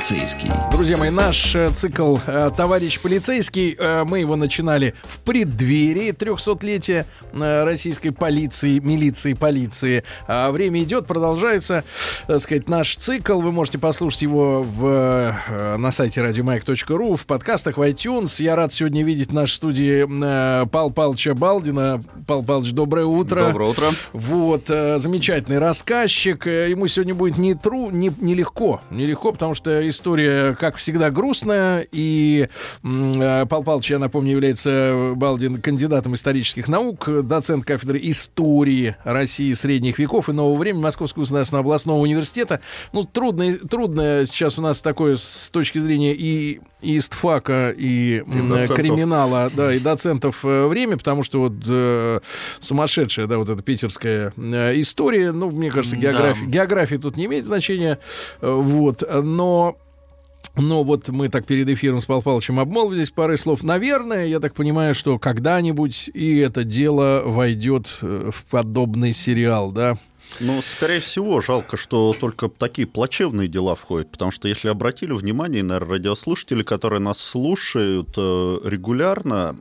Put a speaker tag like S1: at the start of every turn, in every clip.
S1: полицейский.
S2: Друзья мои, наш э, цикл э, «Товарищ полицейский», э, мы его начинали в преддверии 300-летия э, российской полиции, милиции, полиции. А время идет, продолжается, так сказать, наш цикл. Вы можете послушать его в, на сайте радиомаяк.ру, в подкастах, в iTunes. Я рад сегодня видеть в нашей студии Пал Палча Балдина. Пал Палыч, доброе утро.
S3: Доброе утро.
S2: Вот, замечательный рассказчик. Ему сегодня будет не тру, не, нелегко. Нелегко, потому что история, как всегда, грустная. И э, Пал Палыч, я напомню, является Балдин кандидатом исторических наук, доцент кафедры истории России средних веков и нового времени Московского государственного областного университета. Ну, трудно, трудно сейчас у нас такое с точки зрения и, и истфака, и, м,
S3: доцентов.
S2: криминала, да, и доцентов э, время, потому что вот э, сумасшедшая, да, вот эта питерская э, история, ну, мне кажется, география, география тут не имеет значения, э, вот, но но вот мы так перед эфиром с Павлом Павловичем обмолвились парой слов. Наверное, я так понимаю, что когда-нибудь и это дело войдет э, в подобный сериал, да?
S3: Ну, скорее всего, жалко, что только такие плачевные дела входят, потому что, если обратили внимание, наверное, радиослушатели, которые нас слушают э, регулярно,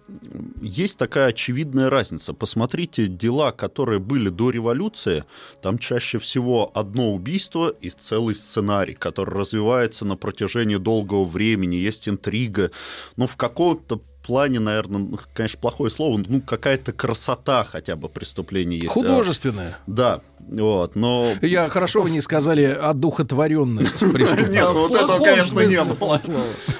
S3: есть такая очевидная разница. Посмотрите дела, которые были до революции, там чаще всего одно убийство и целый сценарий, который развивается на протяжении долгого времени, есть интрига, ну, в каком-то плане, наверное, ну, конечно, плохое слово, ну, какая-то красота хотя бы преступления есть.
S2: Художественное.
S3: Да, вот, но...
S2: Я хорошо вы не сказали одухотворенность.
S3: Нет, вот этого, конечно, не было.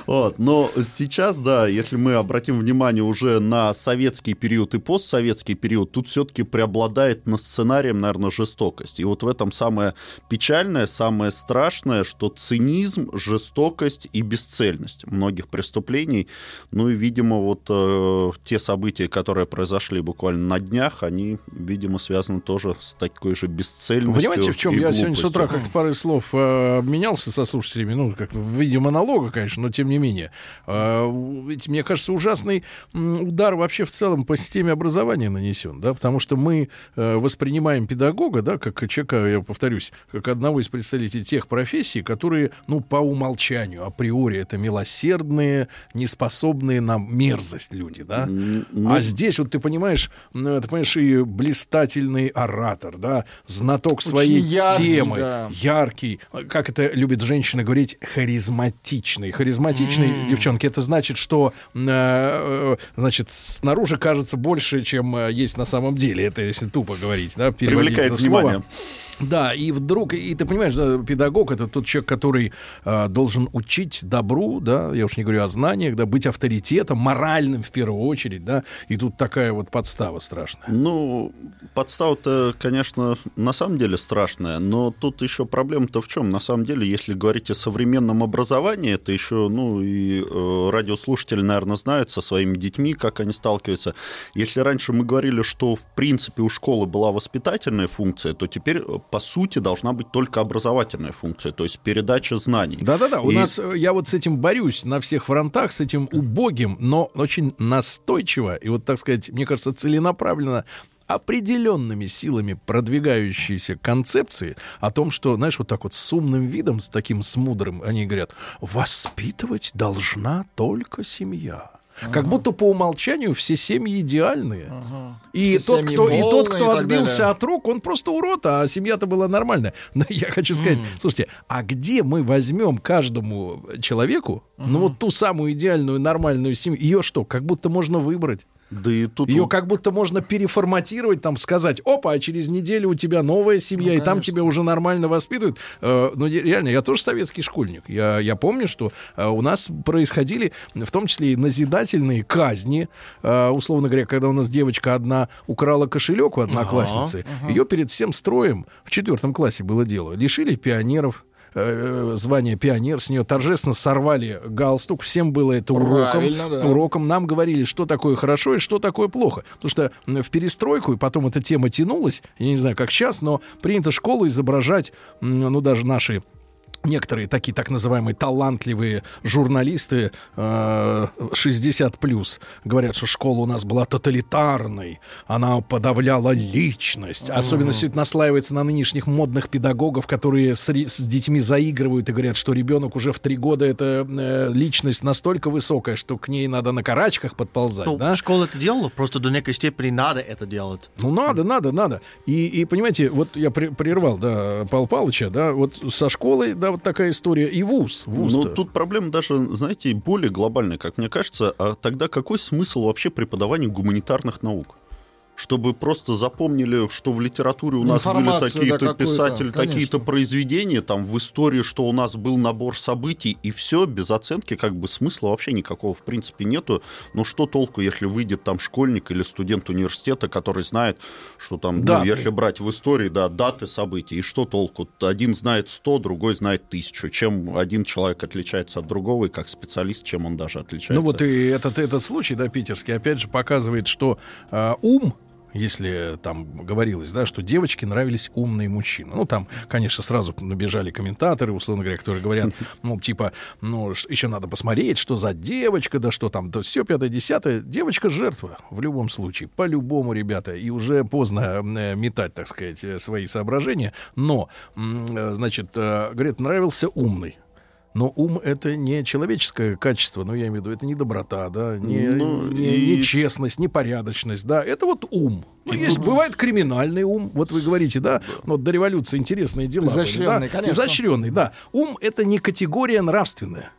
S3: Вот, но сейчас, да, если мы обратим внимание уже на советский период и постсоветский период, тут все-таки преобладает на сценарием, наверное, жестокость. И вот в этом самое печальное, самое страшное, что цинизм, жестокость и бесцельность многих преступлений. Ну и, видимо, вот э, те события, которые произошли буквально на днях, они, видимо, связаны тоже с такой же бесцельностью.
S2: Вы Понимаете, в чем? Я сегодня с утра
S3: глупостью.
S2: как-то парой слов э, обменялся со слушателями, ну, как в виде монолога, конечно, но тем не менее. Э, ведь, мне кажется, ужасный удар вообще в целом по системе образования нанесен, да, потому что мы э, воспринимаем педагога, да, как человека, я повторюсь, как одного из представителей тех профессий, которые, ну, по умолчанию, априори, это милосердные, неспособные на мерзость люди, да.
S3: Ну,
S2: А здесь вот ты понимаешь, ну, ты понимаешь, и блистательный оратор, да, знаток своей
S4: яркий,
S2: темы,
S4: да.
S2: яркий, как это любит женщина говорить, харизматичный. Харизматичный, девчонки, это значит, что, э, э, значит, снаружи кажется больше, чем э, есть на самом деле. Это если тупо говорить, да, переводить
S3: Привлекает
S2: это слово. Да, и вдруг, и ты понимаешь, да, педагог это тот человек, который э, должен учить добру, да, я уж не говорю о знаниях, да, быть авторитетом, моральным в первую очередь, да, и тут такая вот подстава страшная.
S3: Ну, подстава-то, конечно, на самом деле страшная, но тут еще проблема-то в чем? На самом деле, если говорить о современном образовании, это еще, ну, и э, радиослушатели, наверное, знают со своими детьми, как они сталкиваются. Если раньше мы говорили, что, в принципе, у школы была воспитательная функция, то теперь, э, по сути, должна быть только образовательная функция, то есть передача знаний.
S2: Да-да-да, у
S3: И-
S2: нас, э, я вот с этим борюсь на всех фронтах, с этим убогим, но очень настойчиво и вот, так сказать, мне кажется, целенаправленно определенными силами продвигающиеся концепции о том, что, знаешь, вот так вот с умным видом, с таким с мудрым, они говорят, воспитывать должна только семья. Как будто по умолчанию все семьи идеальные. И,
S4: Все
S2: тот, кто, и тот, кто
S4: и
S2: отбился
S4: далее.
S2: от рук, он просто урод, а семья-то была нормальная. Но я хочу сказать, слушайте, а где мы возьмем каждому человеку, ну вот ту самую идеальную нормальную семью, ее что, как будто можно выбрать?
S3: Да и тут
S2: Ее как будто можно переформатировать, там сказать, опа, а через неделю у тебя новая семья,
S4: Ну,
S2: и там тебя уже нормально воспитывают. Э, ну, де- реально, я тоже советский школьник. Я, я помню, что э, у нас происходили, в том числе и назидательные казни. Э, условно говоря, когда у нас девочка одна украла кошелек у одноклассницы, ее перед всем строем в четвертом классе было дело. Лишили пионеров, э, звание пионер, с нее торжественно сорвали галстук, всем было это уроком.
S4: Да.
S2: Уроком нам говорили, что такое хорошо и что такое плохо. Потому что в перестройку, и потом эта тема тянулась, я не знаю, как сейчас, но принято школу изображать, ну, даже наши некоторые такие так называемые талантливые журналисты э, 60 плюс говорят, что школа у нас была тоталитарной, она подавляла личность. Особенно все это наслаивается на нынешних модных педагогов, которые с, с детьми заигрывают и говорят, что ребенок уже в три года это э, личность настолько высокая, что к ней надо на карачках подползать.
S5: Ну,
S2: да?
S5: школа это делала, просто до некой степени надо это делать.
S2: Ну, надо, надо, надо. И, и понимаете, вот я при- прервал, да, Павла Павловича, да, вот со школой, да, вот такая история. И вуз, вуз
S3: Ну, тут проблема даже, знаете, более глобальная, как мне кажется. А тогда какой смысл вообще преподавания гуманитарных наук? Чтобы просто запомнили, что в литературе у нас были
S4: Информацию,
S3: такие-то
S4: да,
S3: писатели, такие-то произведения, там в истории, что у нас был набор событий, и все, без оценки, как бы смысла вообще никакого в принципе нету. Но что толку, если выйдет там школьник или студент университета, который знает, что там, ну,
S2: Даты.
S3: если брать в истории, да, даты событий, и что толку? Один знает 100, другой знает тысячу. Чем один человек отличается от другого, и как специалист, чем он даже отличается?
S2: Ну вот и этот, этот случай, да, питерский, опять же показывает, что а, ум если там говорилось, да, что девочке нравились умные мужчины. Ну, там, конечно, сразу набежали комментаторы, условно говоря, которые говорят, ну, типа, ну, еще надо посмотреть, что за девочка, да что там, да все, пятое, десятое. Девочка жертва в любом случае, по-любому, ребята. И уже поздно э, метать, так сказать, э, свои соображения. Но, э, значит, говорят, нравился умный. Но ум это не человеческое качество, ну я имею в виду, это не доброта, да, не,
S3: Ну,
S2: не,
S3: и-
S2: не честность, не порядочность, да, это вот ум. Ну, есть, бывает криминальный ум, вот вы говорите, да, ну, вот до революции интересные дела. были,
S4: Изощренный,
S2: да?
S4: конечно.
S2: Изощренный, да. Ум это не категория нравственная.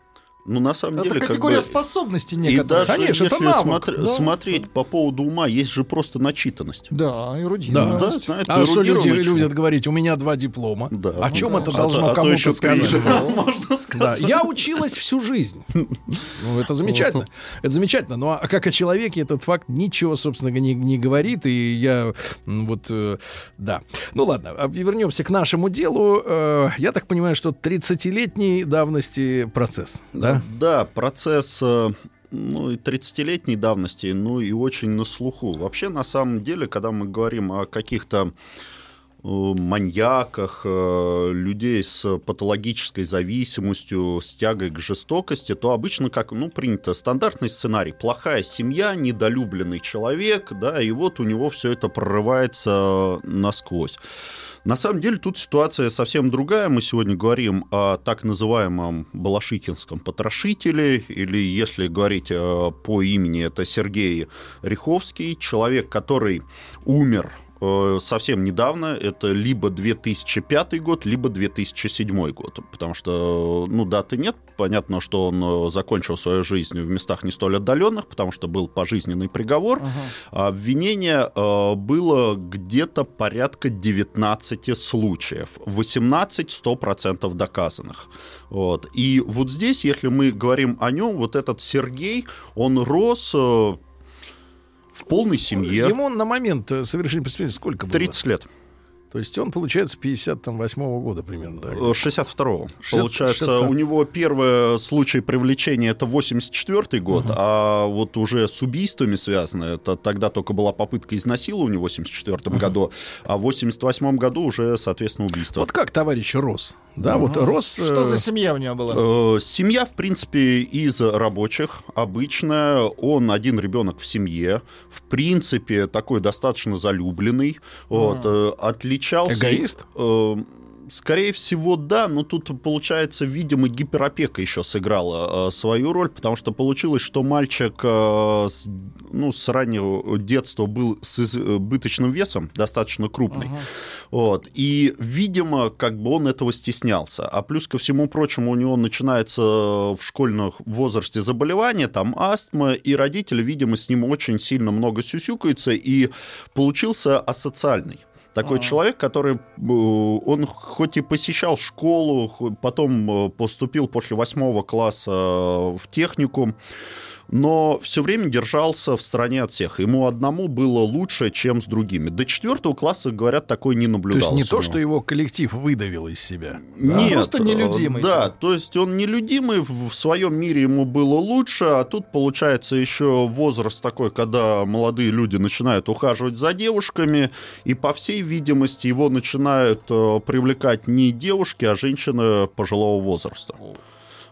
S3: Ну, на самом
S4: Это
S3: деле, как
S4: категория
S3: бы-
S4: способностей
S3: И
S4: некоторых.
S3: даже
S2: Конечно, это
S3: если
S2: навык,
S3: смотр-
S4: да.
S3: смотреть по поводу ума, есть же просто начитанность.
S4: Да,
S3: Ну,
S4: эрудированность.
S3: да, знает,
S2: А что люди любят говорить, у меня два диплома.
S3: Да.
S2: О чем
S3: Ну
S2: это
S3: да.
S2: должно
S3: А то- а то
S2: кому-то
S3: еще
S2: сказать?
S3: три.
S2: Да. Я училась всю жизнь. Ну, это замечательно. Это замечательно. Но а как о человеке этот факт ничего, собственно, не, не говорит. И я вот, э, да. Ну ладно, а вернемся к нашему делу. Э, я так понимаю, что 30-летней давности процесс. Да?
S3: Да, процесс э, ну, и 30-летней давности, ну и очень на слуху. Вообще, на самом деле, когда мы говорим о каких-то э, маньяках, э, людей с патологической зависимостью, с тягой к жестокости, то обычно, как ну, принято, стандартный сценарий. Плохая семья, недолюбленный человек, да, и вот у него все это прорывается насквозь. На самом деле тут ситуация совсем другая. Мы сегодня говорим о так называемом Балашихинском потрошителе, или если говорить э, по имени, это Сергей Риховский, человек, который умер совсем недавно, это либо 2005 год, либо 2007 год, потому что, ну, даты нет, понятно, что он э, закончил свою жизнь в местах не столь отдаленных, потому что был пожизненный приговор, а обвинение э, было где-то порядка 19 случаев, 18 100% доказанных. Вот. И вот здесь, если мы говорим о нем, вот этот Сергей, он рос э, в полной семье,
S2: Ему на момент э, совершения преступления сколько было?
S3: 30 лет.
S2: То есть он, получается, 58 года примерно. Да?
S3: Э, 62-го.
S2: 60
S3: Получается,
S2: 62.
S3: у него первый случай привлечения это 84 год, а вот уже с убийствами связано, это тогда только была попытка изнасилования в 84 году, а в 88 году уже, соответственно, убийство.
S2: Вот как товарищ рос? Да, вот рос... э,
S4: Что за семья у него была?
S3: Э, Семья, в принципе, из рабочих, обычная. Он один ребенок в семье. В принципе, такой достаточно залюбленный. Вот, э, отличался...
S2: Эгоист?
S3: Э, Скорее всего, да, но тут, получается, видимо, гиперопека еще сыграла э, свою роль, потому что получилось, что мальчик э, с, ну, с раннего детства был с избыточным весом, достаточно крупный. Вот. И, видимо, как бы он этого стеснялся. А плюс ко всему прочему, у него начинается в школьном возрасте заболевание, там астма, и родители, видимо, с ним очень сильно много сюсюкаются, и получился асоциальный. Такой человек, который, э, он хоть и посещал школу, потом э, поступил после восьмого класса в техникум, но все время держался в стороне от всех. Ему одному было лучше, чем с другими. До четвертого класса, говорят, такой не
S2: То
S3: наблюдалось.
S2: есть не то, что его коллектив выдавил из себя.
S3: Нет,
S4: просто нелюдимый,
S3: Да,
S4: типа.
S3: то есть он нелюдимый, в в своем мире ему было лучше, а тут получается еще возраст такой, когда молодые люди начинают ухаживать за девушками, и по всей видимости его начинают э, привлекать не девушки, а женщины пожилого возраста.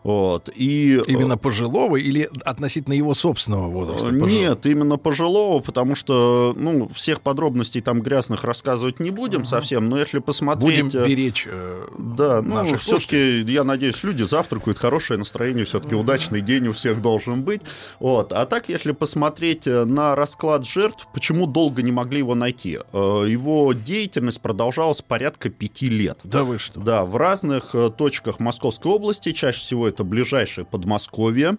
S3: Вот. И, э,
S2: Именно пожилого или относительно его собственного возраста? пожилого?
S3: Нет, именно пожилого, потому что, ну, всех подробностей там грязных рассказывать не будем совсем, но если посмотреть...
S2: Будем
S3: э,
S2: беречь э,
S3: Да, ну, все-таки, я надеюсь, люди завтракают, хорошее настроение, все-таки удачный день у всех должен быть. Вот. А так, если посмотреть э, на расклад жертв, почему долго не могли его найти? Э, Его деятельность продолжалась порядка пяти лет.
S2: Да вы что?
S3: Да, в разных э, точках Московской области, чаще всего это ближайшее Подмосковье.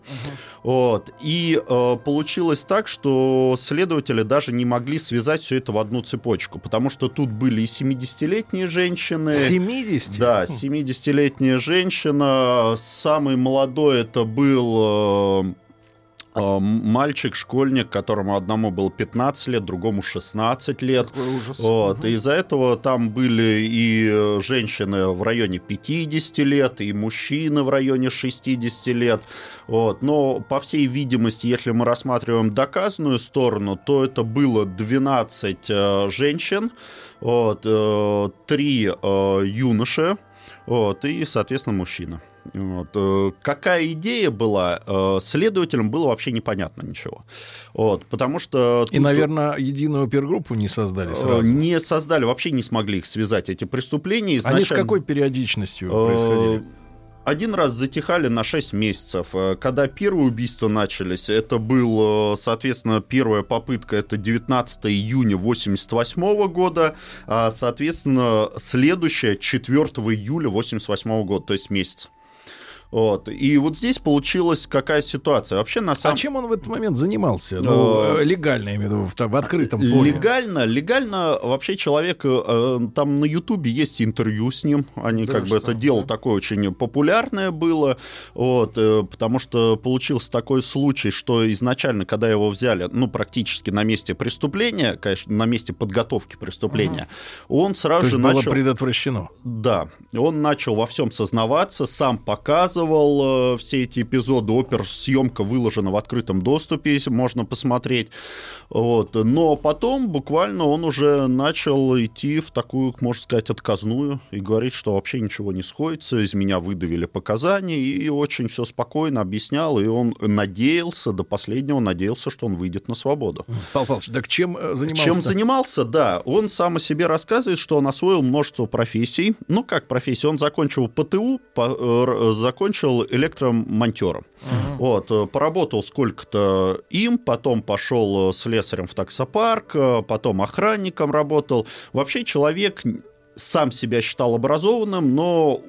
S3: Вот. И э, получилось так, что следователи даже не могли связать все это в одну цепочку, потому что тут были и 70-летние женщины.
S2: 70?
S3: Да, 70-летняя женщина. Самый молодой это был э, мальчик, школьник, которому одному было 15 лет, другому 16 лет.
S4: Какой ужас.
S3: Вот, и из-за этого там были и э, женщины в районе 50 лет, и мужчины в районе 60 лет. Вот. Но, по всей видимости, если мы рассматриваем доказанную сторону, то это было 12 э, женщин, вот, э, 3 э, юноши, вот, и, соответственно, мужчина. Вот. э, Какая идея была, э, следователям было вообще непонятно ничего. Вот, потому что...
S2: И,
S3: тут-
S2: наверное, единую опергруппу не создали
S3: Э,
S2: сразу.
S3: Не создали, вообще не смогли их связать, эти преступления.
S2: Они с
S3: Изначально,
S2: какой периодичностью происходили?
S3: Один раз затихали на 6 месяцев. Когда первые убийства начались, это был, соответственно, первая попытка, это 19 июня 88 года, а, соответственно, следующая 4 июля 88 года, то есть месяц. Вот. И вот здесь получилась какая ситуация. Вообще, на
S2: А
S3: самом
S2: чем он в этот момент занимался? Ну,
S3: Э,
S2: э, легально, я имею в виду, в, в открытом поле.
S3: Легально, легально вообще человек, э, там на Ютубе есть интервью с ним, они
S4: Да
S3: как бы
S4: что,
S3: это дело
S4: да.
S3: такое очень популярное было, вот, э, потому что получился такой случай, что изначально, когда его взяли, ну, практически на месте преступления, конечно, на месте подготовки преступления, он
S2: То
S3: сразу
S2: есть
S3: же
S2: было
S3: начал...
S2: предотвращено.
S3: Да, он начал во всем сознаваться, сам показывал э, все эти эпизоды. Оперсъемка выложена в открытом доступе, если можно посмотреть. Вот. Но потом буквально он уже начал идти в такую, можно сказать, отказную и говорить, что вообще ничего не сходится, из меня выдавили показания, и очень все спокойно объяснял, и он надеялся, до последнего надеялся, что он выйдет на свободу.
S2: Павел Павлович, так чем э, занимался?
S3: Чем занимался, да. Он сам о себе рассказывает, что он освоил множество профессий. Ну, как профессии? Он закончил ПТУ, по- э, р- закончил электромонтером. Вот, э, поработал сколько-то им, потом пошел э, слесарем в таксопарк, э, потом охранником работал. Вообще человек сам себя считал образованным, но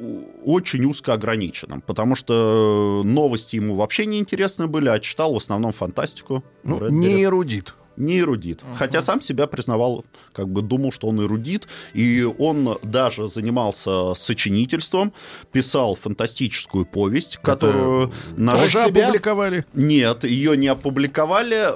S3: очень узко ограниченным, потому что новости ему вообще не интересны были, а читал в основном фантастику.
S2: Ну, не эрудит.
S3: Не эрудит. Хотя сам себя признавал, как бы думал, что он эрудит. И он даже занимался сочинительством, писал фантастическую повесть, которую на
S2: Тоже
S3: России-
S2: опубликовали.
S3: Нет, ее не опубликовали.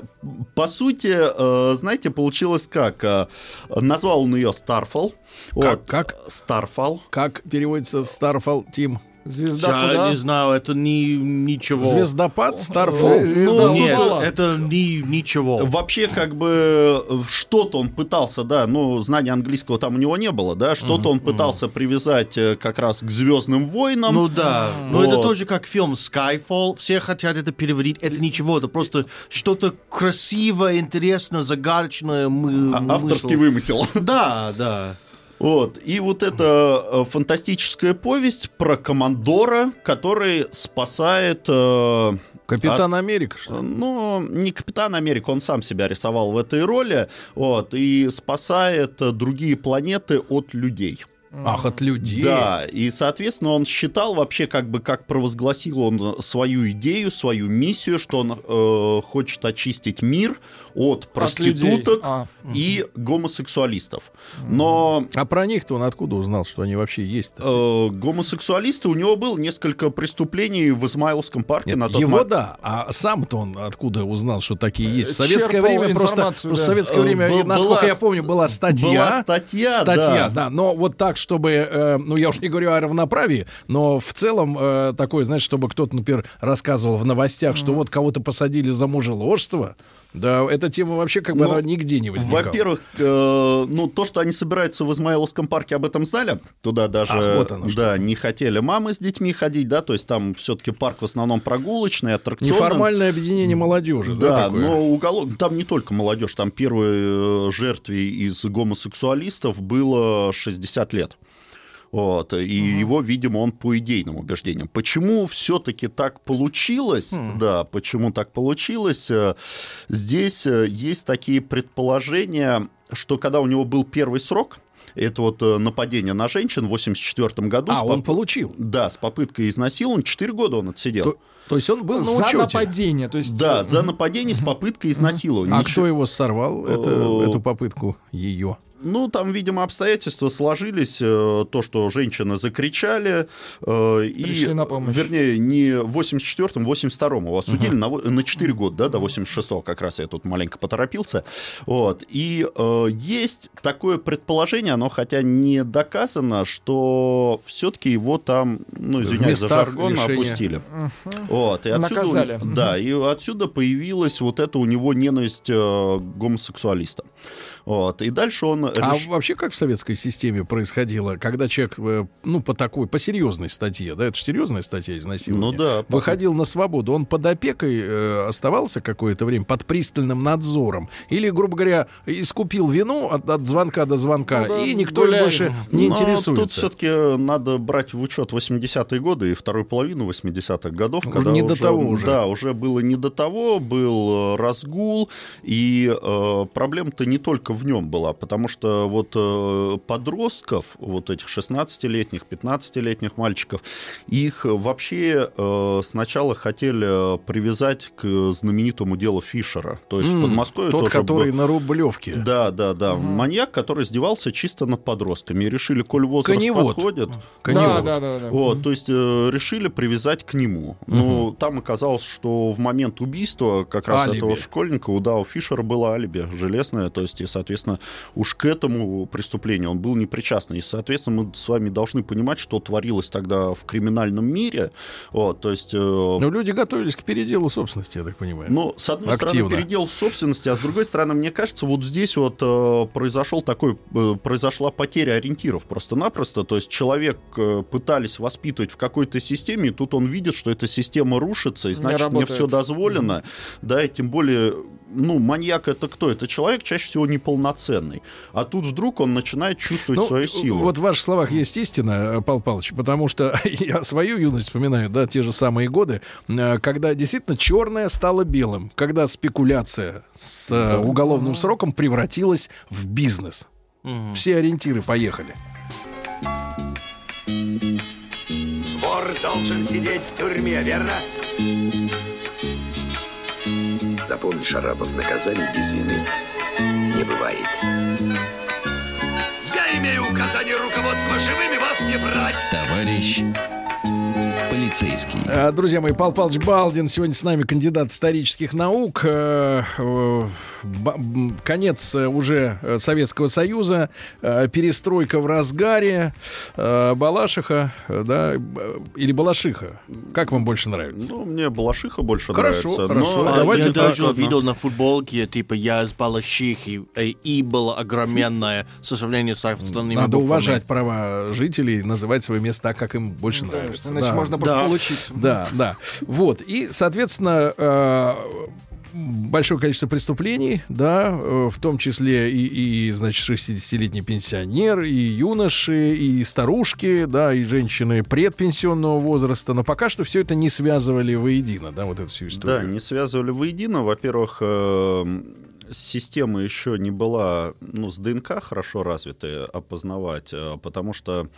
S3: По сути, э, знаете, получилось как? Э, Назвал он ее Starfall.
S2: Как? Как?
S3: Starfall.
S2: Как переводится Starfall Team?
S4: Звезда
S5: Я
S4: куда?
S5: не знаю, это не ничего.
S2: Звездопад? Starfall?
S4: Звезда
S3: Ну,
S5: Нет, это не ничего.
S3: Вообще, как бы, что-то он пытался, да, ну, знания английского там у него не было, да, что-то он пытался привязать э, как раз к Звездным войнам.
S5: Ну да, но это
S3: Вот.
S5: тоже как фильм Skyfall. Все хотят это переводить. Это ничего, это просто что-то красивое, интересное, загадочное. мы-
S3: А- авторский вымысел.
S5: Да, да.
S3: Вот. И вот эта э, фантастическая повесть про командора, который спасает... э,
S2: Капитан Америка, что ли?
S3: Ну, не Капитан Америка, он сам себя рисовал в этой роли, вот, и спасает э, другие планеты от людей.
S2: Ах, от людей.
S3: Да, и, соответственно, он считал вообще, как бы, как провозгласил он свою идею, свою миссию, что он э, хочет очистить мир от проституток
S4: людей. А.
S3: и гомосексуалистов. Но
S2: А про них-то он откуда узнал, что они вообще есть?
S3: э, гомосексуалисты, у него было несколько преступлений в Измайловском парке на тот
S2: его
S3: момент.
S2: да, а сам-то он откуда узнал, что такие есть? В
S4: Черпал
S2: советское время просто,
S4: информацию,
S2: в
S4: да.
S2: советское
S3: Э,
S2: время,
S3: был-
S2: насколько
S3: была
S2: я помню, была статья.
S3: Была статья,
S2: Статья,
S3: да.
S2: да. Но вот так, чтобы, э, ну я уж не говорю о равноправии, но в целом э, такое, знаешь, чтобы кто-то, например, рассказывал в новостях, что вот кого-то посадили за мужеложство. Да, эта тема вообще как бы
S3: Ну,
S2: она нигде не возникала.
S3: Во-первых, э, ну то, что они собираются в Измайловском парке, об этом знали. Туда даже
S2: Ах, вот оно
S3: да, не хотели мамы с детьми ходить, да, то есть там все-таки парк в основном прогулочный, аттракционный.
S2: Неформальное объединение молодежи, да,
S3: Да,
S2: такое?
S3: но уголок, там не только молодежь, там первой э, жертве из гомосексуалистов было 60 лет. Вот, и его, видимо, он по идейным убеждениям. Почему все-таки так получилось? Да, почему так получилось? э, Здесь э, есть такие предположения, что когда у него был первый срок, это вот э, нападение на женщин в 84 году.
S2: А,
S3: с
S2: он
S3: поп-
S2: получил.
S3: Да, с попыткой изнасилования. 4 года он отсидел.
S2: То, то есть он был на
S4: За нападение. То есть,
S3: Да, за нападение с попыткой изнасилования.
S2: А
S3: Ничего-
S2: кто его сорвал, это, эту попытку ее?
S3: Ну, там, видимо, обстоятельства сложились, э, то, что женщины закричали, э, и,
S4: Пришли на помощь.
S3: вернее, не в 84-м, 82-м его осудили на, на 4 года, да, до 86-го, как раз я тут маленько поторопился, вот, и э, есть такое предположение, оно хотя не доказано, что все-таки его там, ну, извиняюсь за жаргон,
S2: лишения.
S3: опустили. Вот, и отсюда,
S4: Наказали.
S3: да, и отсюда появилась вот эта у него ненависть э, к гомосексуалистам. Вот, и дальше он
S2: А
S3: реш-
S2: вообще как в советской системе происходило, когда человек, э, ну, по такой, по серьезной статье, да, это же серьезная статья изнасилования,
S3: Ну да, по-
S2: выходил на свободу, он под опекой э, оставался какое-то время, под пристальным надзором, или, грубо говоря, искупил вину от, от звонка до звонка,
S4: Ну да,
S2: и никто
S4: гуляем.
S2: больше не
S3: Но
S2: интересуется.
S3: Тут все-таки надо брать в учет 80-е годы и вторую половину 80-х годов.
S2: Уже
S3: когда
S2: не до того уже.
S3: Да, уже было не до того, был э, разгул, и э, проблема-то не только в нем была, потому что вот э, подростков, вот этих 16-летних, 15-летних мальчиков, их вообще э, сначала хотели привязать к знаменитому делу Фишера. То есть в
S2: М,
S3: Подмосковье
S2: Тот,
S3: тоже
S2: который
S3: был-
S2: на Рублевке.
S3: да, да, да. Маньяк, который издевался чисто над подростками. И решили, коль возраст
S2: Коневод.
S3: подходит,
S4: Да,
S2: Коневод.
S4: да, да, да.
S3: вот, то есть э, решили привязать к нему. Ну, там оказалось, что в момент убийства как раз
S2: Алиби.
S3: этого школьника у Дау Фишера было алиби железное, то есть, и, соответственно, уж к этому преступлению он был не причастен. И, соответственно, мы с вами должны понимать, что творилось тогда в криминальном мире. Вот, то есть... э,
S2: Но люди готовились к переделу собственности, я так понимаю.
S3: ну, с одной
S2: Активно.
S3: стороны, передел собственности, а с другой стороны, мне кажется, вот здесь вот э, произошел такой, э, произошла потеря ориентиров просто-напросто. То есть человек э, пытались воспитывать в какой-то системе, и тут он видит, что эта система рушится, и значит, мне все дозволено. Да, и тем более, ну, маньяк это кто? Это человек чаще всего неполноценный. А тут вдруг он начинает чувствовать
S2: Ну,
S3: свою силу.
S2: Вот в ваших словах есть истина, э, Павел Павлович, потому что я свою юность вспоминаю, да, те же самые годы, э, когда действительно черное стало белым, когда спекуляция с э, уголовным сроком превратилась в бизнес. Все ориентиры поехали.
S6: Вор должен сидеть в тюрьме, верно?
S7: Запомни, Шарапов, наказаний без вины не бывает.
S6: Я имею указание руководства живыми вас не брать.
S1: Товарищ полицейский.
S2: Э, Друзья мои, Павел Павлович Балдин сегодня с нами кандидат исторических наук. Конец э, уже э, Советского Союза, э, перестройка в разгаре, Балашиха, да, или Балашиха. Как вам больше нравится?
S3: Ну, мне Балашиха больше
S2: Хорошо,
S3: нравится.
S2: хорошо.
S3: но-
S2: А давайте
S5: я даже
S3: ладно.
S5: видел на футболке, типа, я из Балашихи, и было огроменное составление с остальными
S2: Надо
S5: буквами.
S2: уважать права жителей, называть свое место так, как им больше нравится.
S4: Иначе
S2: Да.
S4: можно просто
S5: Да.
S4: получить.
S2: Да, да. Вот. И, соответственно, э, большое количество преступлений, да, э, в том числе и, и значит, 60-летний пенсионер, и юноши, и старушки, да, и женщины предпенсионного возраста. Но пока что все это не связывали воедино, да, вот эту всю историю.
S3: Да, не связывали воедино. Во-первых, э, система еще не была, ну, с ДНК хорошо развитая опознавать, э, потому что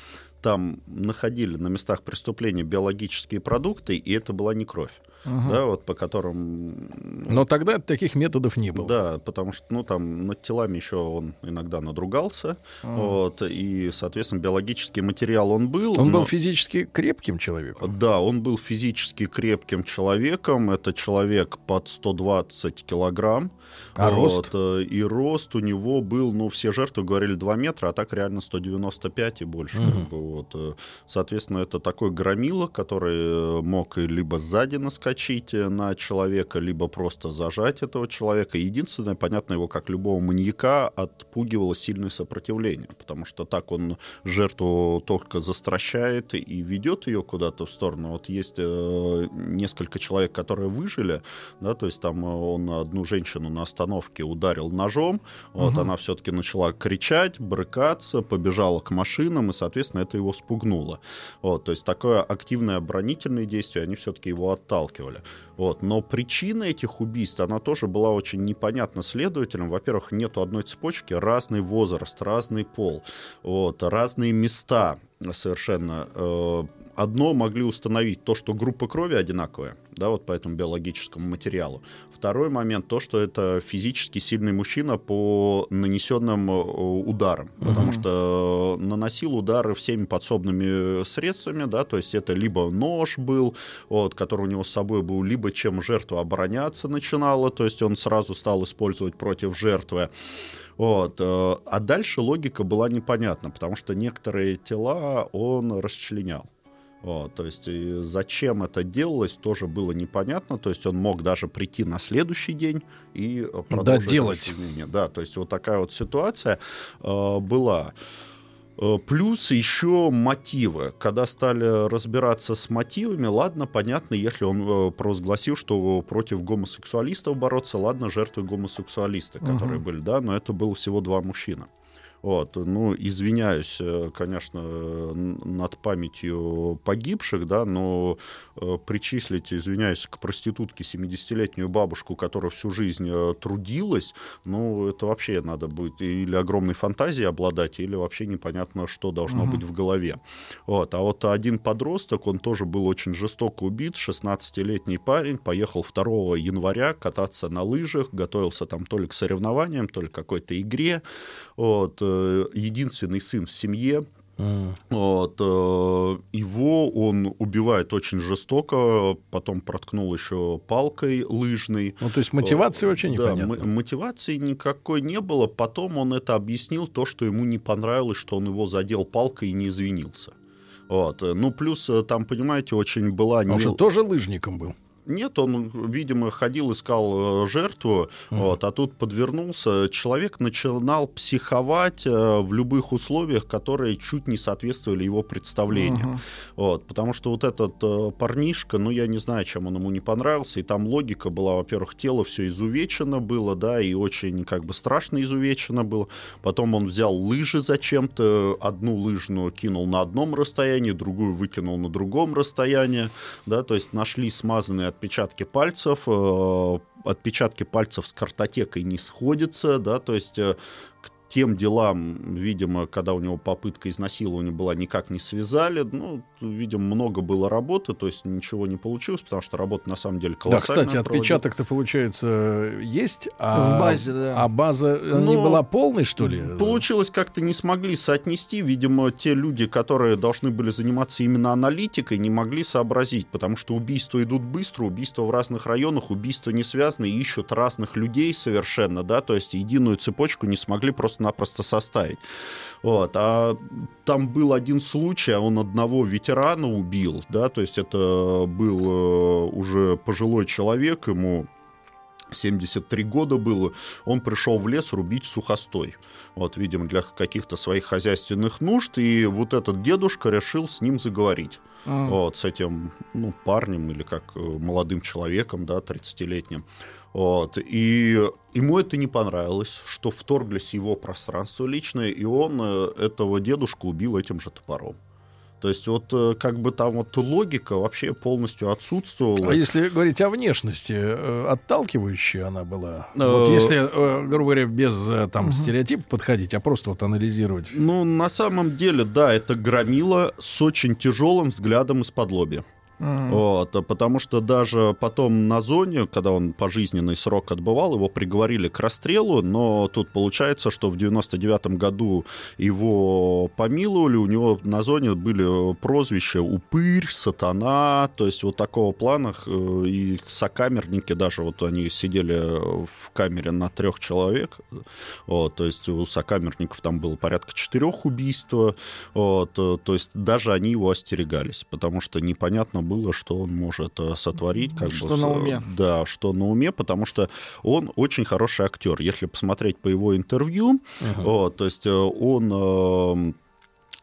S3: там находили на местах преступления биологические продукты, и это была не кровь, да, вот по которым...
S2: Но тогда таких методов не было.
S3: Да, потому что, ну, там над телами еще он иногда надругался, вот, и, соответственно, биологический материал он был.
S2: Он
S3: но-
S2: был физически крепким человеком.
S3: Да, он был физически крепким человеком. Это человек под 120 килограмм.
S2: А рост?
S3: э, И рост у него был, ну, все жертвы говорили 2 метра, а так реально 195 и больше. как бы, вот. э. Соответственно, это такой громила, который э, мог либо сзади наскочить на человека, либо просто зажать этого человека. Единственное, понятно, его, как любого маньяка, отпугивало сильное сопротивление, потому что так он жертву только застращает и ведет ее куда-то в сторону. Вот есть несколько человек, которые выжили, да, то есть там он одну женщину на остановке ударил ножом, вот она все-таки начала кричать, брыкаться, побежала к машинам, и, соответственно, это его спугнуло. Вот, то есть такое активное оборонительное действие, они все-таки его отталкивали. Вот. Но причина этих убийств, она тоже была очень непонятна следователям. Во-первых, нету одной цепочки, разный возраст, разный пол, вот, разные места совершенно. Э, Одно могли установить то, что группа крови одинаковая, да, вот по этому биологическому материалу. Второй момент то, что это физически сильный мужчина по нанесенным э, ударам, потому что наносил удары всеми подсобными средствами, да, то есть это либо нож был, вот, который у него с собой был, либо чем жертва обороняться начинала, то есть он сразу стал использовать против жертвы. Вот. э, А дальше логика была непонятна, потому что некоторые тела он расчленял. Вот, то есть зачем это делалось, тоже было непонятно. То есть он мог даже прийти на следующий день и э, продолжить
S2: делать.
S3: расчленение. Да, то есть вот такая вот ситуация э, была. Э, Плюс еще мотивы. Когда стали разбираться с мотивами, ладно, понятно, если он провозгласил, что против гомосексуалистов бороться, ладно, жертвы гомосексуалисты, которые были, да, но это было всего два мужчины. Вот, ну, извиняюсь, э, конечно, над памятью погибших, да, но э, причислить, извиняюсь, к проститутке 70-летнюю бабушку, которая всю жизнь э, трудилась, ну, это вообще надо будет или огромной фантазией обладать, или вообще непонятно, что должно быть в голове. Вот, а вот один подросток, он тоже был очень жестоко убит, 16-летний парень, поехал 2 января кататься на лыжах, готовился там то ли к соревнованиям, то ли к какой-то игре, вот, единственный сын в семье, вот, э, его он убивает очень жестоко, потом проткнул еще палкой лыжной.
S2: Ну, то есть мотивации вообще
S3: Да,
S2: непонятно.
S3: м- мотивации никакой не было. Потом он это объяснил, то, что ему не понравилось, что он его задел палкой и не извинился. Вот. э, Ну, плюс э, там, понимаете, очень была...
S2: Он
S3: не-
S2: же тоже лыжником был.
S3: Нет, он, видимо, ходил, искал э, жертву, вот, а тут подвернулся. Человек начинал психовать э, в любых условиях, которые чуть не соответствовали его представлениям. Вот, потому что вот этот э, парнишка, ну, я не знаю, чем он ему не понравился, и там логика была, во-первых, тело все изувечено было, да, и очень, как бы, страшно изувечено было. Потом он взял лыжи зачем-то, одну лыжную кинул на одном расстоянии, другую выкинул на другом расстоянии, да, то есть нашли смазанные отпечатки пальцев, э, отпечатки пальцев с картотекой не сходятся, да, то есть э, тем делам, видимо, когда у него попытка изнасилования была, никак не связали. Ну, видимо, много было работы, то есть ничего не получилось, потому что работа на самом деле
S2: Да,
S3: колоссальная.
S2: кстати,
S3: проводилась.
S2: отпечаток-то, получается, есть, а,
S5: В базе, да.
S2: а база э, не
S3: Ну,
S2: была полной, что ли?
S3: Получилось как-то не смогли соотнести. Видимо, те люди, которые должны были заниматься именно аналитикой, не могли сообразить, потому что убийства идут быстро, убийства в разных районах, убийства не связаны, ищут разных людей совершенно, да, то есть единую цепочку не смогли просто-напросто составить. Вот. А там был один случай, а он одного ветерана убил, да, то есть это был э, уже пожилой человек, ему 73 года было, он пришел в лес рубить сухостой. Вот, видимо, для каких-то своих хозяйственных нужд. И вот этот дедушка решил с ним заговорить. Вот, с этим ну, парнем или как э, молодым человеком, да, 30-летним. Вот, и ему это не понравилось, что вторглись в его пространство личное, и он э, этого дедушку убил этим же топором. То есть вот э, как бы там вот логика вообще полностью отсутствовала.
S2: А если говорить о внешности, э, отталкивающая она была?
S3: Э,
S2: Вот если, грубо говоря, без там стереотипов подходить, а просто вот анализировать.
S3: Ну, на самом деле, да, это громила с очень тяжелым взглядом из-под лоби. Вот, а потому что даже потом на зоне, когда он пожизненный срок отбывал, его приговорили к расстрелу, но тут получается, что в 99 году его помиловали, у него на зоне были прозвища «Упырь», «Сатана», то есть вот такого плана, э, и сокамерники даже, вот они сидели в камере на трех человек, вот, то есть у сокамерников там было порядка четырех убийств, вот, э, то есть даже они его остерегались, потому что непонятно было, что он может э, сотворить. Как
S5: Что
S3: бы,
S5: на уме.
S3: Да, что на уме, потому что он очень хороший актер. Если посмотреть по его интервью, вот, то есть э, он...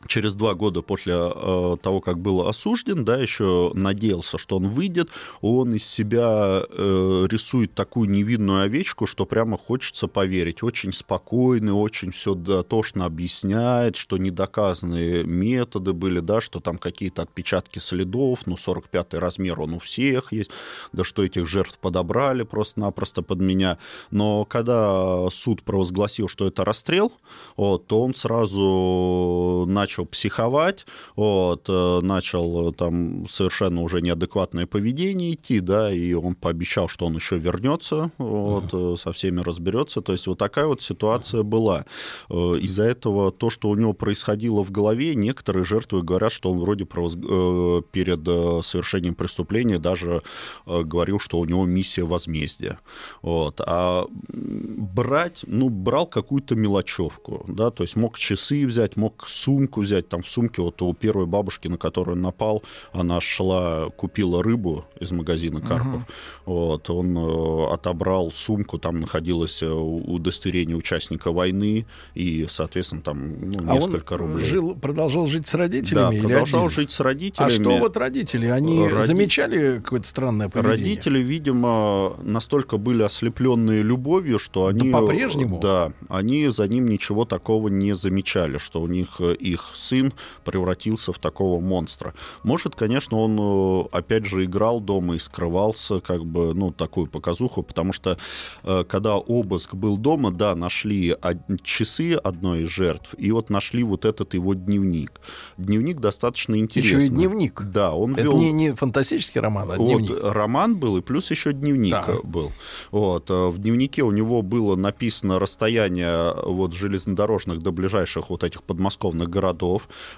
S3: Через два года после э, того, как был осужден, да, еще надеялся, что он выйдет, он из себя э, рисует такую невинную овечку, что прямо хочется поверить. Очень спокойный, очень все дотошно объясняет, что недоказанные методы были, да, что там какие-то отпечатки следов, ну, 45-й размер он у всех есть, да что этих жертв подобрали просто-напросто под меня. Но когда суд провозгласил, что это расстрел, вот, то он сразу начал психовать, вот, э, начал э, там совершенно уже неадекватное поведение идти, да, и он пообещал, что он еще вернется, вот, э, со всеми разберется. То есть вот такая вот ситуация была. Из-за этого то, что у него происходило в голове, некоторые жертвы говорят, что он вроде провоз- перед совершением преступления даже говорил, что у него миссия возмездия. Вот. А брать, ну, брал какую-то мелочевку, да, то есть мог часы взять, мог сумку взять, там в сумке вот у первой бабушки, на которую он напал, она шла, купила рыбу из магазина Карпов, вот, он э, отобрал сумку, там находилось э, удостоверение участника войны, и, соответственно, там ну,
S2: А
S3: несколько
S2: он
S3: рублей.
S2: жил, продолжал жить с
S3: да,
S2: родителями или
S3: продолжал
S2: отдельно?
S3: жить с родителями.
S2: А что вот родители? Они
S3: Роди-
S2: замечали какое-то странное поведение?
S3: Родители, видимо, настолько были ослепленные любовью, что они...
S2: по-прежнему?
S3: Да, они за ним ничего такого не замечали, что у них э, их сын превратился в такого монстра. Может, конечно, он, э, опять же, играл дома и скрывался, как бы, ну, такую показуху, потому что, э, когда обыск был дома, да, нашли часы одной из жертв, и вот нашли вот этот его дневник. Дневник достаточно интересный.
S2: Еще и дневник.
S3: Да, он
S2: Это
S3: вел...
S2: не, не фантастический роман, а
S3: Вот,
S2: дневник.
S3: роман был, и плюс еще дневник
S2: Да.
S3: был. Вот, э, в дневнике у него было написано расстояние вот, железнодорожных до ближайших вот этих подмосковных городов,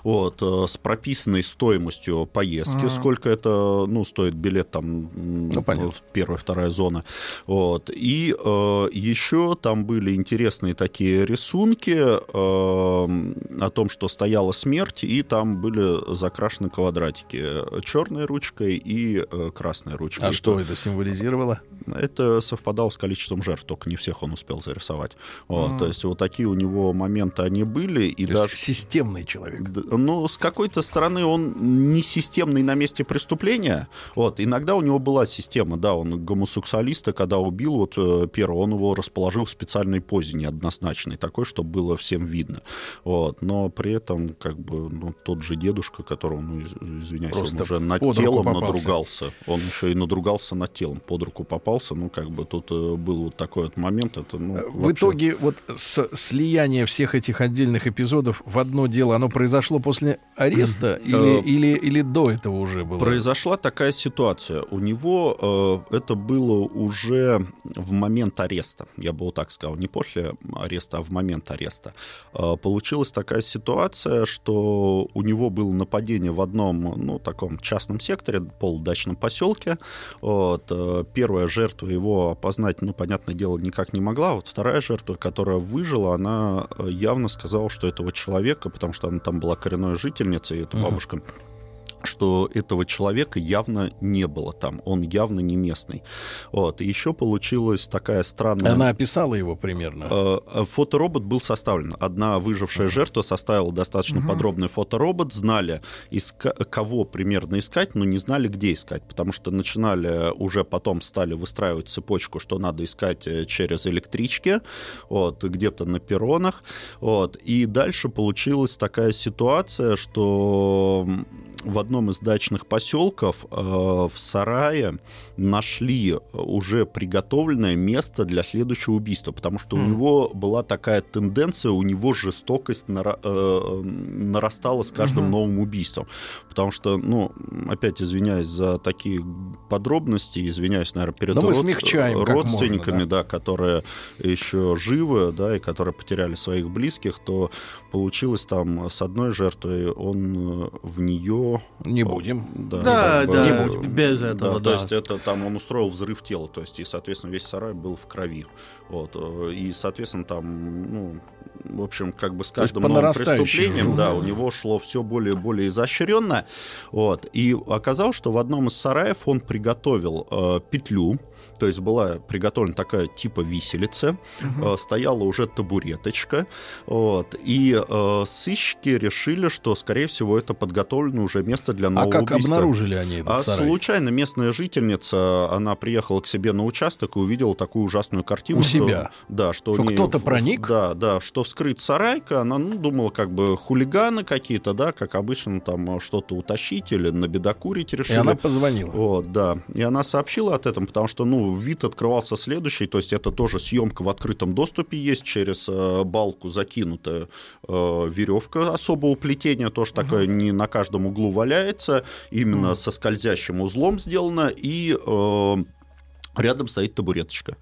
S3: вот, э, с прописанной стоимостью поездки, сколько это, ну, стоит билет там,
S2: Ну, понятно.
S3: вот, первая, вторая зона. Вот. И э, еще там были интересные такие рисунки э, о том, что стояла смерть, и там были закрашены квадратики черной ручкой и э, красной ручкой.
S2: А что это символизировало?
S3: Это совпадало с количеством жертв, только не всех он успел зарисовать. Вот, То есть вот такие у него моменты они были, и
S2: То
S3: даже...
S2: есть системный человек.
S3: Ну, с какой-то стороны он не системный на месте преступления. Вот, иногда у него была система, да, он гомосексуалиста, когда убил вот э, первого, он его расположил в специальной позе неоднозначной, такой, чтобы было всем видно. Вот, но при этом, как бы, ну, тот же дедушка, которого, ну, из- извиняюсь,
S2: Просто
S3: он уже над телом надругался. Он еще и надругался над телом, под руку попался, ну, как бы тут э, был вот такой вот момент, это, ну,
S2: В
S3: вообще-
S2: итоге вот слияние всех этих отдельных эпизодов в одно дело, оно произошло после ареста или,
S3: Э,
S2: или, или до этого уже было?
S3: Произошла такая ситуация. У него э, это было уже в момент ареста, я бы вот так сказал, не после ареста, а в момент ареста. Э, получилась такая ситуация, что у него было нападение в одном, ну, таком частном секторе, полудачном поселке. Вот, э, первая жертва его опознать, ну, понятное дело, никак не могла. Вот вторая жертва, которая выжила, она э, явно сказала, что этого человека, потому что она там была коренной жительницей, эта
S2: Мгм.
S3: бабушка, что этого человека явно не было там, он явно не местный. Вот. И еще получилась такая странная...
S2: Она описала его примерно.
S3: Э, Фоторобот был составлен. Одна выжившая жертва составила достаточно подробный фоторобот, знали, иска- кого примерно искать, но не знали, где искать, потому что начинали, уже потом стали выстраивать цепочку, что надо искать э, через электрички, вот, где-то на перронах. Вот. И дальше получилась такая ситуация, что в одном из дачных поселков э, в сарае нашли уже приготовленное место для следующего убийства, потому что у него была такая тенденция, у него жестокость нара- э, нарастала с каждым новым убийством. Потому что, ну, опять извиняюсь за такие подробности, извиняюсь, наверное, перед
S2: мы
S3: род- родственниками,
S2: можно,
S3: да, которые еще живы, да, и которые потеряли своих близких, то получилось там с одной жертвой, он в нее...
S2: Не будем.
S3: Да,
S5: Да,
S3: как бы,
S5: да,
S3: э,
S5: без этого,
S3: То
S5: да.
S3: есть это там он устроил взрыв тела, то есть и, соответственно, весь сарай был в крови. Вот, э, и, соответственно, там, ну, в общем, как бы с каждым новым преступлением,
S2: уже.
S3: да, у него шло все более и более изощренно. Вот, и оказалось, что в одном из сараев он приготовил э, петлю, то есть была приготовлена такая типа виселица, э, стояла уже табуреточка, вот, и э, сыщики решили, что, скорее всего, это подготовлено уже место для
S2: А
S3: нового
S2: как
S3: убийства.
S2: обнаружили они этот
S3: А
S2: сарай?
S3: случайно местная жительница, она приехала к себе на участок и увидела такую ужасную картину.
S2: У
S3: что-
S2: себя?
S3: Да, что,
S2: Что кто-то проник?
S3: Да, да, что вскрыт сарайка, она ну, думала, как бы хулиганы какие-то, да, как обычно там что-то утащить или набедокурить
S2: И
S3: решили.
S2: она позвонила.
S3: Вот, да. И она сообщила от этом, потому что, ну, вид открывался следующий, то есть это тоже съемка в открытом доступе есть, через э, балку закинутая э, веревка особого плетения, тоже такая не на каждом углу валяется, именно со скользящим узлом сделано, и э, Рядом стоит табуреточка.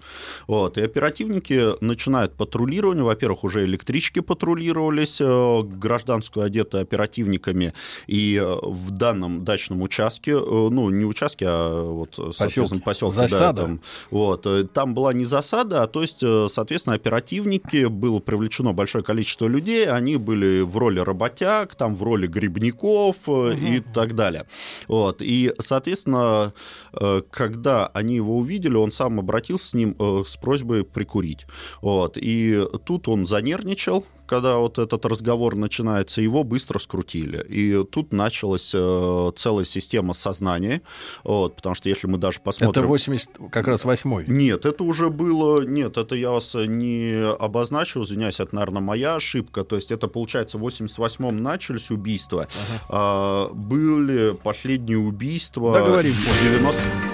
S3: Вот. И оперативники начинают патрулирование. Во-первых, уже электрички патрулировались, э, гражданскую одеты оперативниками. И э, в данном дачном участке, э, ну, не участке, а вот, соответственно, поселке. да,
S2: Засада.
S3: там, вот, там была не засада, а то есть, соответственно, оперативники, было привлечено большое количество людей, они были в роли работяг, там в роли грибников э, и так далее. Вот. И, соответственно, когда они его увидели, он сам обратился с ним э, с просьбой прикурить. Вот. И тут он занервничал, когда вот этот разговор начинается, его быстро скрутили. И тут началась э, целая система сознания, вот, потому что если мы даже посмотрим...
S2: Это 80, как раз восьмой.
S3: Нет, это уже было... Нет, это я вас не обозначил, извиняюсь, это, наверное, моя ошибка. То есть это, получается, в 88-м начались убийства. А, были последние убийства...
S2: Договоримся.
S3: в 90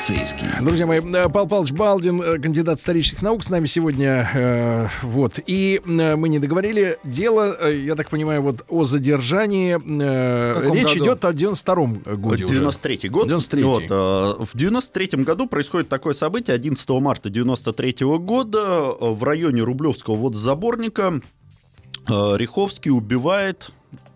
S1: полицейский.
S2: Друзья мои, э, Павел Павлович Балдин, э, кандидат исторических наук, с нами сегодня. э, вот. И э, мы не договорили. Дело, э, я так понимаю, вот о задержании.
S5: В каком
S2: речь
S5: году?
S2: идет о 92-м годе уже.
S3: 93 год.
S2: 93-й.
S3: Вот, в 93 году происходит такое событие. 11 марта 93 года э, в районе Рублевского водозаборника Риховский убивает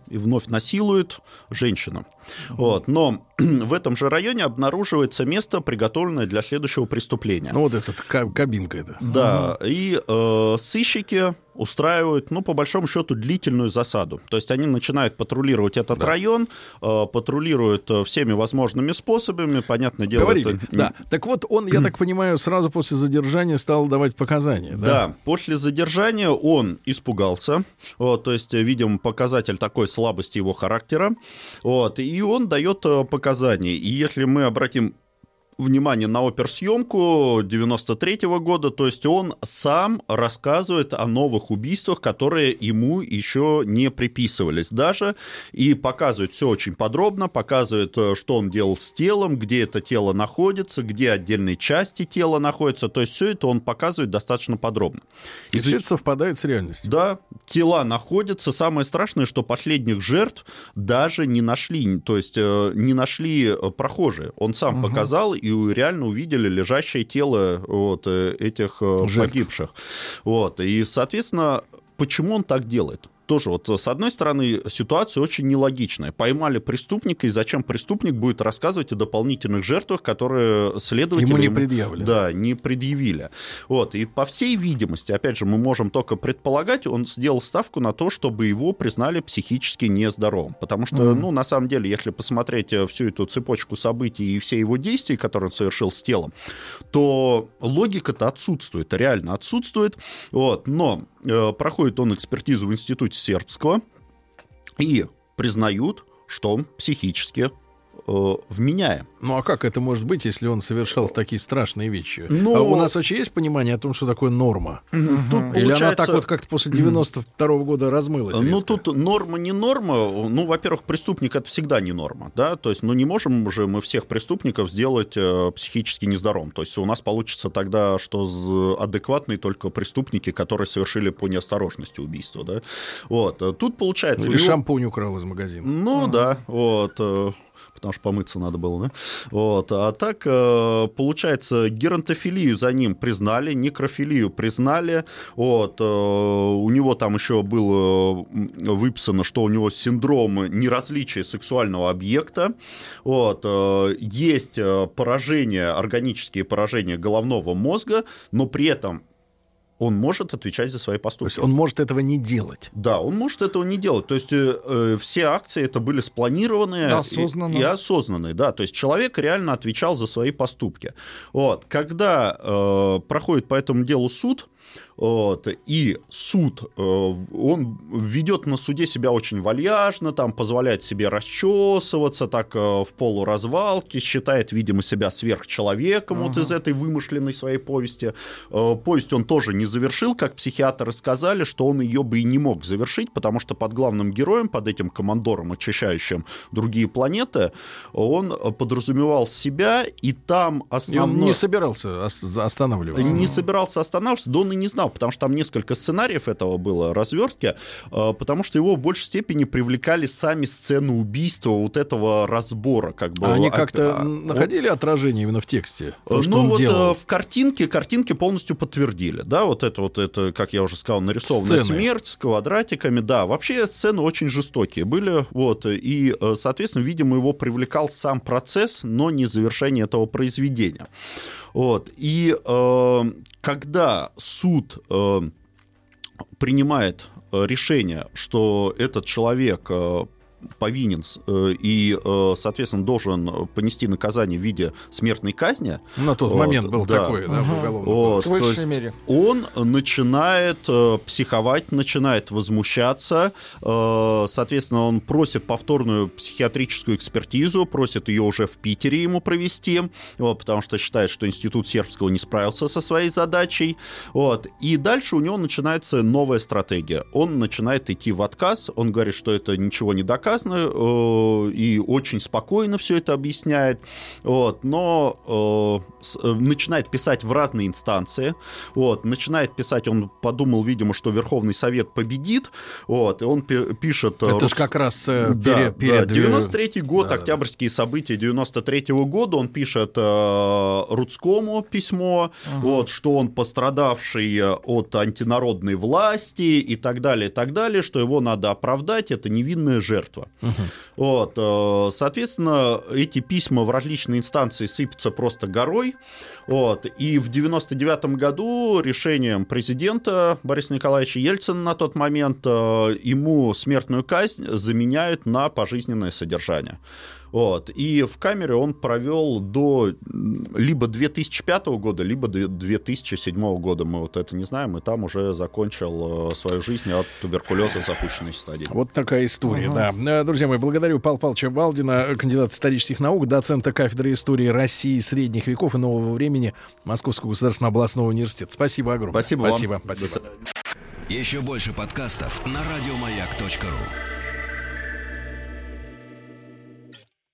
S3: и вновь насилует женщину. Вот. Но в этом же районе обнаруживается место, приготовленное для следующего преступления.
S2: Ну, вот этот ка- кабинка это.
S3: Да, и э, сыщики устраивают, ну, по большому счету, длительную засаду. То есть они начинают патрулировать этот район, э, патрулируют э, всеми возможными способами, понятное дело,
S2: Говорили,
S3: это...
S2: да. Так вот, он, я так понимаю, сразу после задержания стал давать показания, да?
S3: Да, после задержания он испугался, вот, то есть, видим показатель такой слабости его характера, вот, и он дает э, показания. И если мы обратим внимание на оперсъемку 93 года, то есть он сам рассказывает о новых убийствах, которые ему еще не приписывались даже, и показывает все очень подробно, показывает, э, что он делал с телом, где это тело находится, где отдельные части тела находятся, то есть все это он показывает достаточно подробно.
S2: И все это совпадает с реальностью.
S3: да, тела находятся. Самое страшное, что последних жертв даже не нашли, то есть э, не нашли э, прохожие. Он сам показал, и реально увидели лежащее тело вот э, этих э,
S2: Жертв.
S3: погибших. Вот. И, соответственно, почему он так делает? Тоже вот с одной стороны ситуация очень нелогичная. Поймали преступника, и зачем преступник будет рассказывать о дополнительных жертвах, которые следователи...
S2: Ему не предъявили.
S3: Да, не предъявили. Вот, и по всей видимости, опять же, мы можем только предполагать, он сделал ставку на то, чтобы его признали психически нездоровым. Потому что, mm-hmm. ну, на самом деле, если посмотреть э, всю эту цепочку событий и все его действия, которые он совершил с телом, то логика-то отсутствует, реально отсутствует. Вот, но э, проходит он экспертизу в институте сербского и признают, что он психически э, вменяем.
S2: Ну а как это может быть, если он совершал такие страшные вещи? Но... А у нас вообще есть понимание о том, что такое норма? Тут Или получается... она так вот как-то после 92 -го года размылась?
S3: Ну тут норма не норма. Ну, во-первых, преступник это всегда не норма, да, то есть, ну не можем же мы всех преступников сделать э, психически нездоровым. То есть у нас получится тогда, что адекватные только преступники, которые совершили по неосторожности убийство, да. Вот. Тут получается...
S2: Или него... шампунь украл из магазина.
S3: Ну, да, вот э, потому что помыться надо было, да? Вот. А так, э, получается, геронтофилию за ним признали, некрофилию признали, вот. Э, у него там еще было выписано, что у него синдром неразличия сексуального объекта, вот. Э, есть поражения, органические поражения головного мозга, но при этом он может отвечать за свои поступки.
S2: То есть он может этого не делать.
S3: Да, он может этого не делать. То есть э, э все акции это были спланированные
S5: осознанно.
S3: И, и осознанные. Да, то есть человек реально отвечал за свои поступки. Вот. Когда э, проходит по этому делу суд, вот, и суд, э, он ведет на суде себя очень вальяжно, там позволяет себе расчесываться, так э, в полуразвалке, считает, видимо, себя сверхчеловеком uh-huh. вот из этой вымышленной своей повести. Э, повесть он тоже не завершил, как психиатры сказали, что он ее бы и не мог завершить, потому что под главным героем, под этим командором, очищающим другие планеты, он подразумевал себя, и там основной...
S2: И он не собирался останавливаться.
S3: Не собирался останавливаться, да он и не знал, потому что там несколько сценариев этого было, развертки, э, потому что его в большей степени привлекали сами сцены убийства, вот этого разбора. Как бы,
S2: а они как-то а, находили он... отражение именно в тексте? То,
S3: что ну вот делал? Э, в картинке, картинки полностью подтвердили, да, вот это вот, это, как я уже сказал, нарисованная сцены. смерть с квадратиками, да, вообще сцены очень жестокие были, вот, и, э, соответственно, видимо, его привлекал сам процесс, но не завершение этого произведения. Вот. И э, когда суд э, принимает э, решение, что этот человек э, повинен э, и, э, соответственно, должен понести наказание в виде смертной казни.
S2: На тот вот, момент был да. такой, да, в уголовном
S3: вот, в высшей мере. Он начинает э, психовать, начинает возмущаться, соответственно, он просит повторную психиатрическую экспертизу, просит ее уже в Питере ему провести, вот, потому что считает, что институт сербского не справился со своей задачей. Вот. И дальше у него начинается новая стратегия. Он начинает идти в отказ, он говорит, что это ничего не доказано, безнаказанно э, и очень спокойно все это объясняет, вот, но э, э, начинает писать в разные инстанции, вот, начинает писать, он подумал, видимо, что Верховный Совет победит, вот, и он пишет...
S2: Это же как раз да,
S3: перед... перед... Да, 93-й год, да, октябрьские да. события 93-го года, он пишет э, Рудскому письмо, ага. вот, что он пострадавший от антинародной власти и так далее, и так далее, что его надо оправдать, это невинная жертва. Угу. Вот, э, соответственно, эти письма в различные инстанции сыпятся просто горой. Вот, и в 99 году решением президента Бориса Николаевича Ельцина на тот момент э, ему смертную казнь заменяют на пожизненное содержание. Вот. И в камере он провел до либо 2005 года, либо 2007 года. Мы вот это не знаем. И там уже закончил э, свою жизнь от туберкулеза в запущенной стадии.
S2: Вот такая история, ага. да. Э, друзья мои, благодарю Павла Павловича Балдина, кандидат исторических наук, доцента кафедры истории России средних веков и нового времени Московского государственного областного университета. Спасибо огромное.
S3: Спасибо.
S2: Спасибо. Вам. Спасибо.
S1: Еще больше подкастов на радиомаяк.ру.